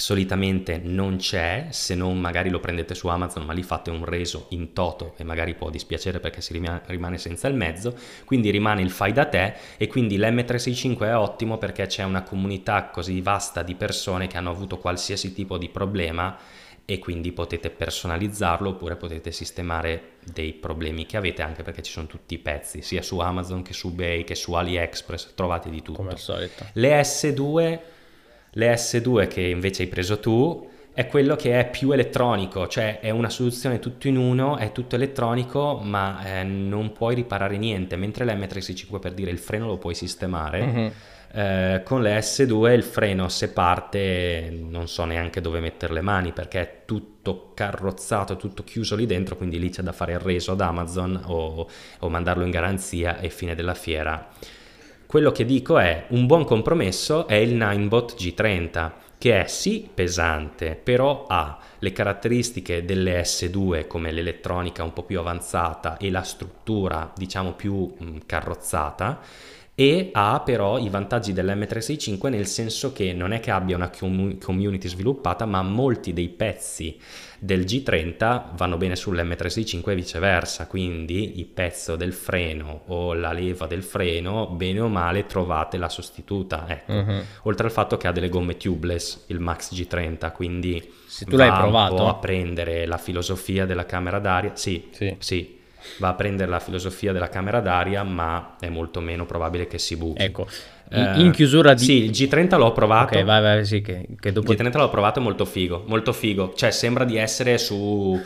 solitamente non c'è se non magari lo prendete su Amazon ma lì fate un reso in toto e magari può dispiacere perché si rimane senza il mezzo quindi rimane il fai da te e quindi l'M365 è ottimo perché c'è una comunità così vasta di persone che hanno avuto qualsiasi tipo di problema e quindi potete personalizzarlo oppure potete sistemare dei problemi che avete anche perché ci sono tutti i pezzi sia su Amazon che su eBay che su AliExpress trovate di tutto. Come al solito. Le S2 le S2 che invece hai preso tu è quello che è più elettronico, cioè è una soluzione tutto in uno, è tutto elettronico, ma eh, non puoi riparare niente, mentre l'M365 per dire il freno lo puoi sistemare. Mm-hmm. Eh, con le S2 il freno se parte non so neanche dove mettere le mani perché è tutto carrozzato, tutto chiuso lì dentro, quindi lì c'è da fare il reso ad Amazon o, o mandarlo in garanzia e fine della fiera Quello che dico è un buon compromesso è il Ninebot G30 che è sì pesante, però ha le caratteristiche delle S2 come l'elettronica un po' più avanzata e la struttura diciamo più mh, carrozzata e ha però i vantaggi dell'M365 nel senso che non è che abbia una community sviluppata ma molti dei pezzi del G30 vanno bene sull'M365 e viceversa, quindi il pezzo del freno o la leva del freno, bene o male trovate la sostituta. Ecco. Uh-huh. Oltre al fatto che ha delle gomme tubeless, il Max G30, quindi se tu l'hai provato a prendere la filosofia della camera d'aria, sì, sì. sì va a prendere la filosofia della camera d'aria, ma è molto meno probabile che si buchi. Ecco, in, in chiusura di... Sì, il G30 l'ho provato. Ok, vai, vai, sì, che, che dopo... Il G30 l'ho provato, molto figo, molto figo. Cioè, sembra di essere su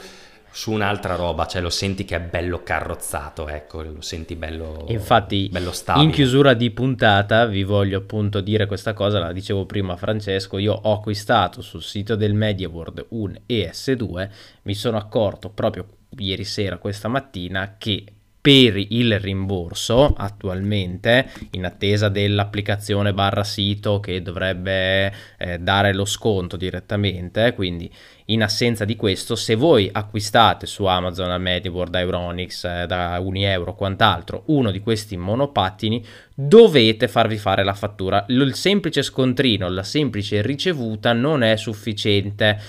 su un'altra roba, cioè lo senti che è bello carrozzato, ecco, lo senti bello Infatti, bello stabile. in chiusura di puntata vi voglio appunto dire questa cosa, la dicevo prima a Francesco, io ho acquistato sul sito del MediaWorld un ES2, mi sono accorto proprio ieri sera, questa mattina, che per il rimborso attualmente in attesa dell'applicazione barra sito che dovrebbe eh, dare lo sconto direttamente quindi in assenza di questo se voi acquistate su Amazon al MediaWorld Euronics eh, da 1 euro o quant'altro uno di questi monopattini dovete farvi fare la fattura. Il semplice scontrino la semplice ricevuta non è sufficiente.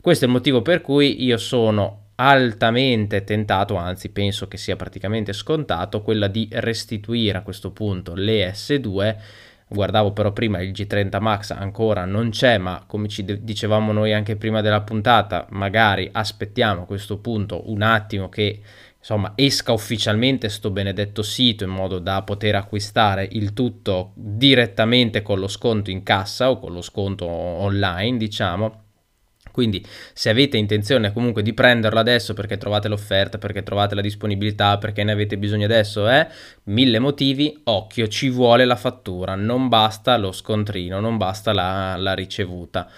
Questo è il motivo per cui io sono altamente tentato, anzi penso che sia praticamente scontato, quella di restituire a questo punto le S2. Guardavo però prima il G30 Max ancora non c'è, ma come ci dicevamo noi anche prima della puntata, magari aspettiamo a questo punto un attimo che insomma esca ufficialmente sto benedetto sito in modo da poter acquistare il tutto direttamente con lo sconto in cassa o con lo sconto online, diciamo quindi se avete intenzione comunque di prenderlo adesso perché trovate l'offerta, perché trovate la disponibilità, perché ne avete bisogno adesso, eh, mille motivi, occhio, ci vuole la fattura, non basta lo scontrino, non basta la, la ricevuta.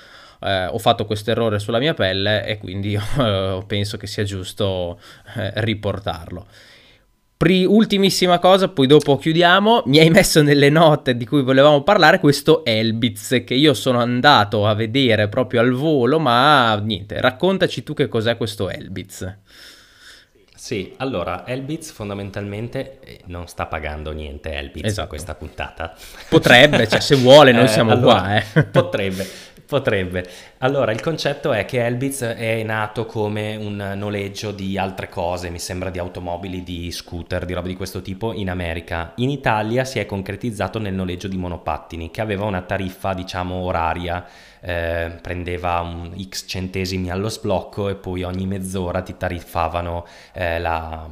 Eh, ho fatto questo errore sulla mia pelle e quindi eh, penso che sia giusto eh, riportarlo. Pri- ultimissima cosa, poi dopo chiudiamo, mi hai messo nelle note di cui volevamo parlare questo Elbitz che io sono andato a vedere proprio al volo, ma niente, raccontaci tu che cos'è questo Elbitz. Sì, allora Elbitz fondamentalmente eh, non sta pagando niente Elbitz esatto. questa puntata. Potrebbe, cioè se vuole noi siamo eh, allora, qua. Eh. Potrebbe. Potrebbe. Allora, il concetto è che Elbitz è nato come un noleggio di altre cose, mi sembra di automobili, di scooter, di roba di questo tipo in America. In Italia si è concretizzato nel noleggio di monopattini, che aveva una tariffa, diciamo, oraria, eh, prendeva un x centesimi allo sblocco e poi ogni mezz'ora ti tariffavano eh, la,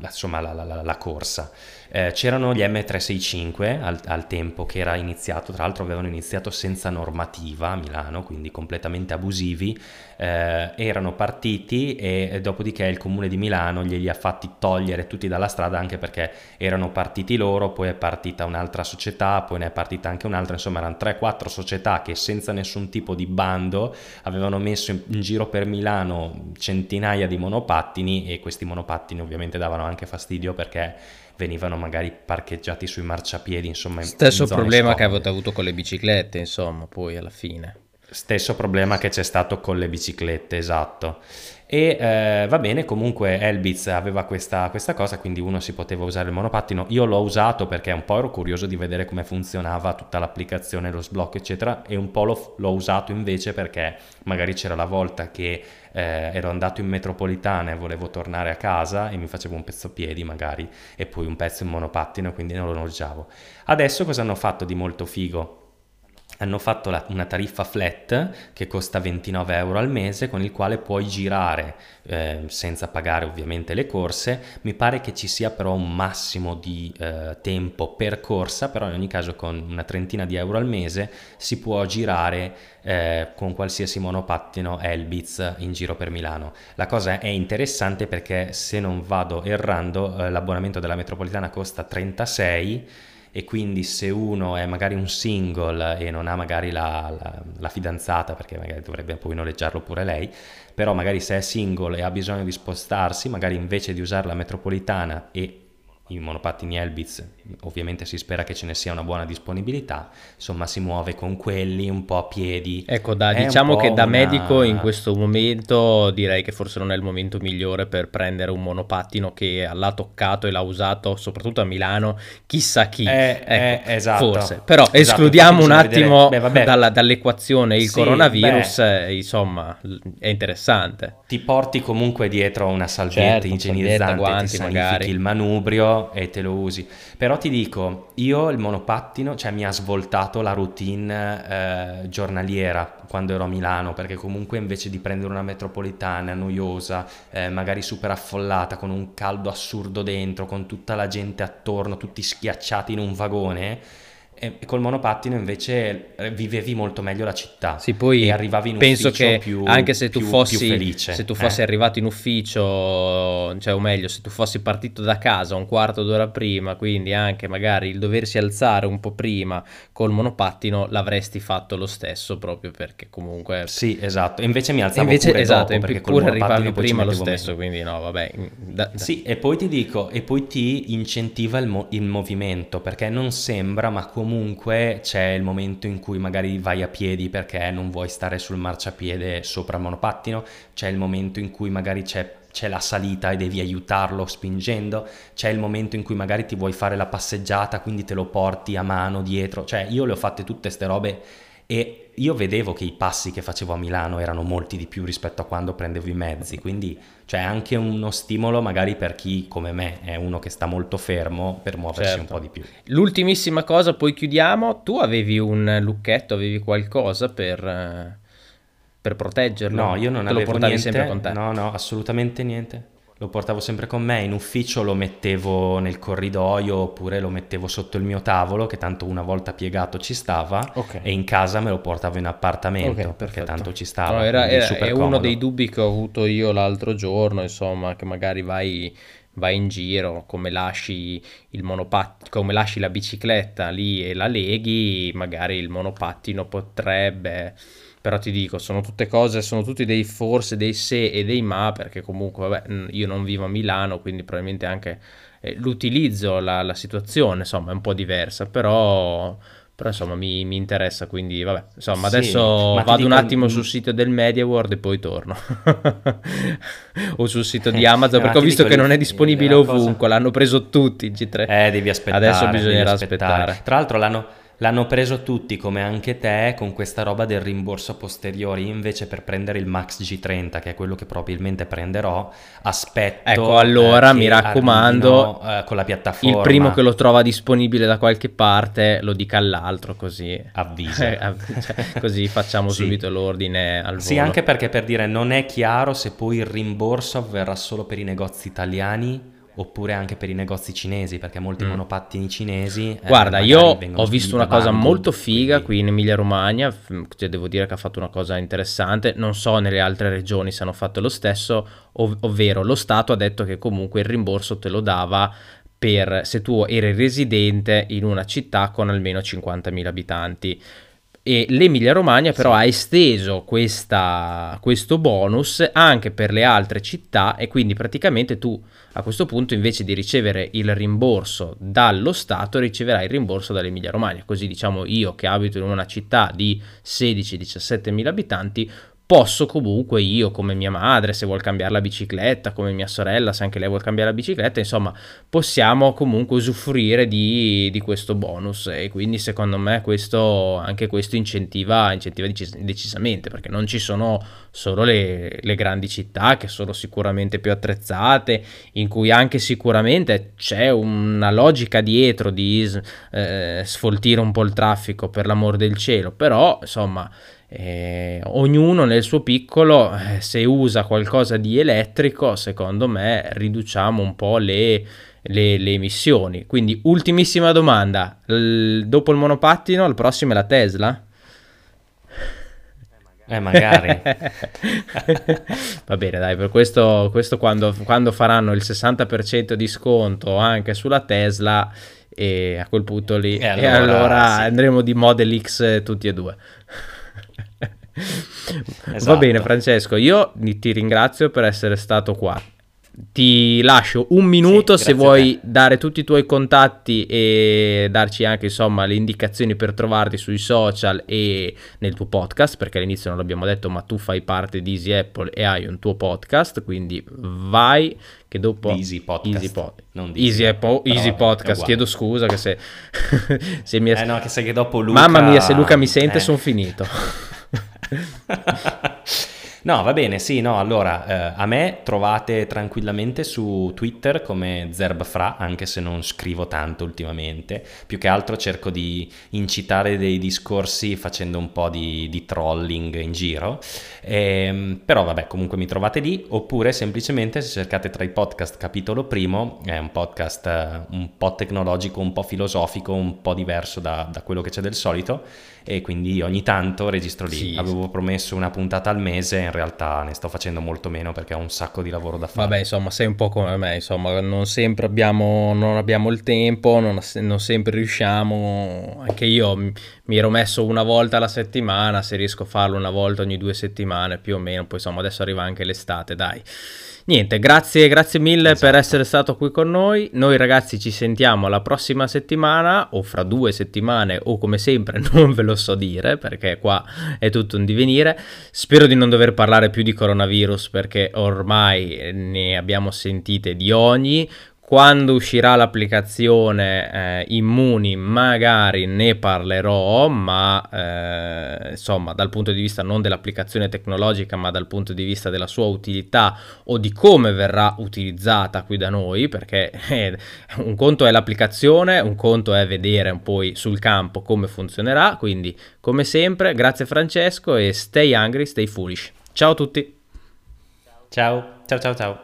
la, insomma, la, la corsa. Eh, c'erano gli M365 al, al, tempo che era iniziato, tra l'altro avevano iniziato senza normativa a Milano, quindi completamente abusivi, eh, erano partiti e, e, dopodiché il comune di Milano glieli ha fatti togliere tutti dalla strada anche perché erano partiti loro, poi è partita un'altra società, poi ne è partita anche un'altra, insomma erano 3-4 società che senza nessun tipo di bando avevano messo in, in giro per Milano centinaia di monopattini e questi monopattini ovviamente davano anche fastidio perché venivano magari parcheggiati sui marciapiedi, insomma. Stesso problema scomode. che avete avuto con le biciclette, insomma, poi alla fine. Stesso problema che c'è stato con le biciclette, esatto. E eh, va bene, comunque Elbitz aveva questa, questa, cosa, quindi uno si poteva usare il monopattino. Io l'ho usato perché un po' ero curioso di vedere come funzionava tutta l'applicazione, lo sblocco, eccetera, e un po' l'ho, l'ho usato invece perché magari c'era la volta che eh, ero andato in metropolitana e volevo tornare a casa e mi facevo un pezzo a piedi magari e poi un pezzo in monopattino, quindi non lo noleggiavo. Adesso cosa hanno fatto di molto figo? Hanno fatto la, una tariffa flat che costa 29 euro al mese con il quale puoi girare eh, senza pagare ovviamente le corse. Mi pare che ci sia però un massimo di eh, tempo per corsa però in ogni caso con una trentina di euro al mese si può girare eh, con qualsiasi monopattino Elbitz in giro per Milano. La cosa è interessante perché se non vado errando eh, l'abbonamento della metropolitana costa 36 e quindi se uno è magari un single e non ha magari la, la, la fidanzata perché magari dovrebbe poi noleggiarlo pure lei, però magari se è single e ha bisogno di spostarsi, magari invece di usare la metropolitana e i monopattini Elbitz, ovviamente si spera che ce ne sia una buona disponibilità, insomma si muove con quelli un po' a piedi. Ecco, da, diciamo che da una... medico in questo momento direi che forse non è il momento migliore per prendere un monopattino che l'ha toccato e l'ha usato soprattutto a Milano, chissà chi. Eh, ecco, eh, esatto. Forse, però esatto, escludiamo un attimo beh, dalla, dall'equazione il sì, coronavirus, beh, insomma è interessante. Ti porti comunque dietro una salvietta certo, igienizzante, salvietta, guanti, ti magari. il manubrio e te lo usi. Però ti dico, io il monopattino, cioè mi ha svoltato la routine eh, giornaliera quando ero a Milano, perché comunque invece di prendere una metropolitana noiosa, eh, magari super affollata, con un caldo assurdo dentro, con tutta la gente attorno, tutti schiacciati in un vagone, e col monopattino invece eh, vivevi molto meglio la città sì, poi e arrivavi in penso che più, anche se tu più, fossi, più felice, se tu fossi eh? arrivato in ufficio cioè o meglio se tu fossi partito da casa un quarto d'ora prima quindi anche magari il doversi alzare un po' prima col monopattino l'avresti fatto lo stesso proprio perché comunque sì esatto invece mi alzavo invece, pure esatto, dopo perché pure arrivavi prima lo stesso meglio. quindi no vabbè da, da. sì e poi ti dico e poi ti incentiva il, mo- il movimento perché non sembra ma comunque comunque c'è il momento in cui magari vai a piedi perché non vuoi stare sul marciapiede sopra il monopattino, c'è il momento in cui magari c'è c'è la salita e devi aiutarlo spingendo, c'è il momento in cui magari ti vuoi fare la passeggiata, quindi te lo porti a mano dietro, cioè io le ho fatte tutte queste robe e io vedevo che i passi che facevo a Milano erano molti di più rispetto a quando prendevo i mezzi, quindi c'è anche uno stimolo magari per chi come me è uno che sta molto fermo per muoversi certo. un po' di più. L'ultimissima cosa, poi chiudiamo, tu avevi un lucchetto, avevi qualcosa per, per proteggerlo? No, io non Te avevo niente, sempre con te? no, no, assolutamente niente lo portavo sempre con me, in ufficio lo mettevo nel corridoio oppure lo mettevo sotto il mio tavolo che tanto una volta piegato ci stava okay. e in casa me lo portavo in appartamento okay, perché tanto ci stava. No, era, era, è uno dei dubbi che ho avuto io l'altro giorno, insomma, che magari vai vai in giro, come lasci il monopattino, come lasci la bicicletta lì e la leghi, magari il monopattino potrebbe però ti dico, sono tutte cose, sono tutti dei forse, dei se e dei ma, perché comunque, vabbè, io non vivo a Milano, quindi probabilmente anche eh, l'utilizzo, la, la, situazione, insomma, è un po' diversa, però, però insomma, mi, mi interessa, quindi, vabbè, insomma, sì, adesso vado dico... un attimo sul sito del Media World e poi torno. o sul sito di Amazon, perché ho visto che non è disponibile ovunque, cosa... l'hanno preso tutti in G3. Eh, devi aspettare. Adesso bisognerà aspettare. aspettare. Tra l'altro l'hanno L'hanno preso tutti, come anche te, con questa roba del rimborso a posteriori. Invece, per prendere il Max G30, che è quello che probabilmente prenderò, aspetto. Ecco, allora eh, mi raccomando, arrivino, eh, con la piattaforma. Il primo che lo trova disponibile da qualche parte lo dica all'altro, così avviso. cioè, così facciamo sì. subito l'ordine al volo. Sì, anche perché per dire non è chiaro se poi il rimborso avverrà solo per i negozi italiani oppure anche per i negozi cinesi, perché molti mm. monopattini cinesi... Eh, Guarda, io ho visto una cosa bambù, molto figa quindi... qui in Emilia Romagna, cioè devo dire che ha fatto una cosa interessante, non so nelle altre regioni se hanno fatto lo stesso, ov- ovvero lo Stato ha detto che comunque il rimborso te lo dava per se tu eri residente in una città con almeno 50.000 abitanti. E l'Emilia Romagna però sì. ha esteso questa, questo bonus anche per le altre città e quindi praticamente tu a questo punto invece di ricevere il rimborso dallo Stato riceverai il rimborso dall'Emilia Romagna. Così diciamo io che abito in una città di 16-17 mila abitanti posso comunque io come mia madre se vuol cambiare la bicicletta come mia sorella se anche lei vuol cambiare la bicicletta insomma possiamo comunque usufruire di, di questo bonus. E quindi secondo me questo anche questo incentiva, incentiva decis- decisamente perché non ci sono solo le, le, grandi città che sono sicuramente più attrezzate in cui anche sicuramente c'è una logica dietro di eh, sfoltire un po' il traffico per l'amor del cielo. Però insomma eh, ognuno nel suo piccolo, eh, se usa qualcosa di elettrico, secondo me riduciamo un po' le, le, le emissioni. Quindi, ultimissima domanda: L- dopo il monopattino, il prossimo è la Tesla? Eh, magari. Va bene, dai, per questo, questo quando, quando, faranno il 60% di sconto anche sulla Tesla, e a quel punto lì, e allora, e allora sì. andremo di Model X tutti e due. Esatto. Va bene Francesco, io ti ringrazio per essere stato qua. Ti lascio un minuto sì, se vuoi dare tutti i tuoi contatti e darci anche insomma le indicazioni per trovarti sui social e nel tuo podcast, perché all'inizio non l'abbiamo detto, ma tu fai parte di Easy Apple e hai un tuo podcast, quindi vai che dopo Easy Podcast, Easy, po- Easy, Apple, Easy Podcast, chiedo scusa che se, se mi è... Eh no, che sai che dopo Luca... Mamma mia, se Luca mi sente eh. sono finito. No, va bene, sì, no, allora eh, a me trovate tranquillamente su Twitter come Zerbfra, anche se non scrivo tanto ultimamente, più che altro cerco di incitare dei discorsi facendo un po' di, di trolling in giro, eh, però vabbè, comunque mi trovate lì, oppure semplicemente se cercate tra i podcast capitolo primo, è un podcast eh, un po' tecnologico, un po' filosofico, un po' diverso da, da quello che c'è del solito, e quindi ogni tanto registro lì. Sì. Avevo promesso una puntata al mese, in realtà ne sto facendo molto meno perché ho un sacco di lavoro da fare. Vabbè, insomma, sei un po' come me, insomma, non sempre abbiamo, non abbiamo il tempo, non, non sempre riusciamo. Anche io mi ero messo una volta alla settimana, se riesco a farlo una volta ogni due settimane più o meno, poi insomma adesso arriva anche l'estate, dai. Niente, grazie, grazie mille esatto. per essere stato qui con noi. Noi ragazzi ci sentiamo la prossima settimana o fra due settimane o come sempre non ve lo so dire perché qua è tutto un divenire. Spero di non dover parlare più di coronavirus perché ormai ne abbiamo sentite di ogni quando uscirà l'applicazione eh, Immuni magari ne parlerò, ma eh, insomma dal punto di vista non dell'applicazione tecnologica, ma dal punto di vista della sua utilità o di come verrà utilizzata qui da noi, perché eh, un conto è l'applicazione, un conto è vedere poi sul campo come funzionerà, quindi come sempre grazie Francesco e stay hungry, stay foolish. Ciao a tutti. Ciao, ciao ciao ciao.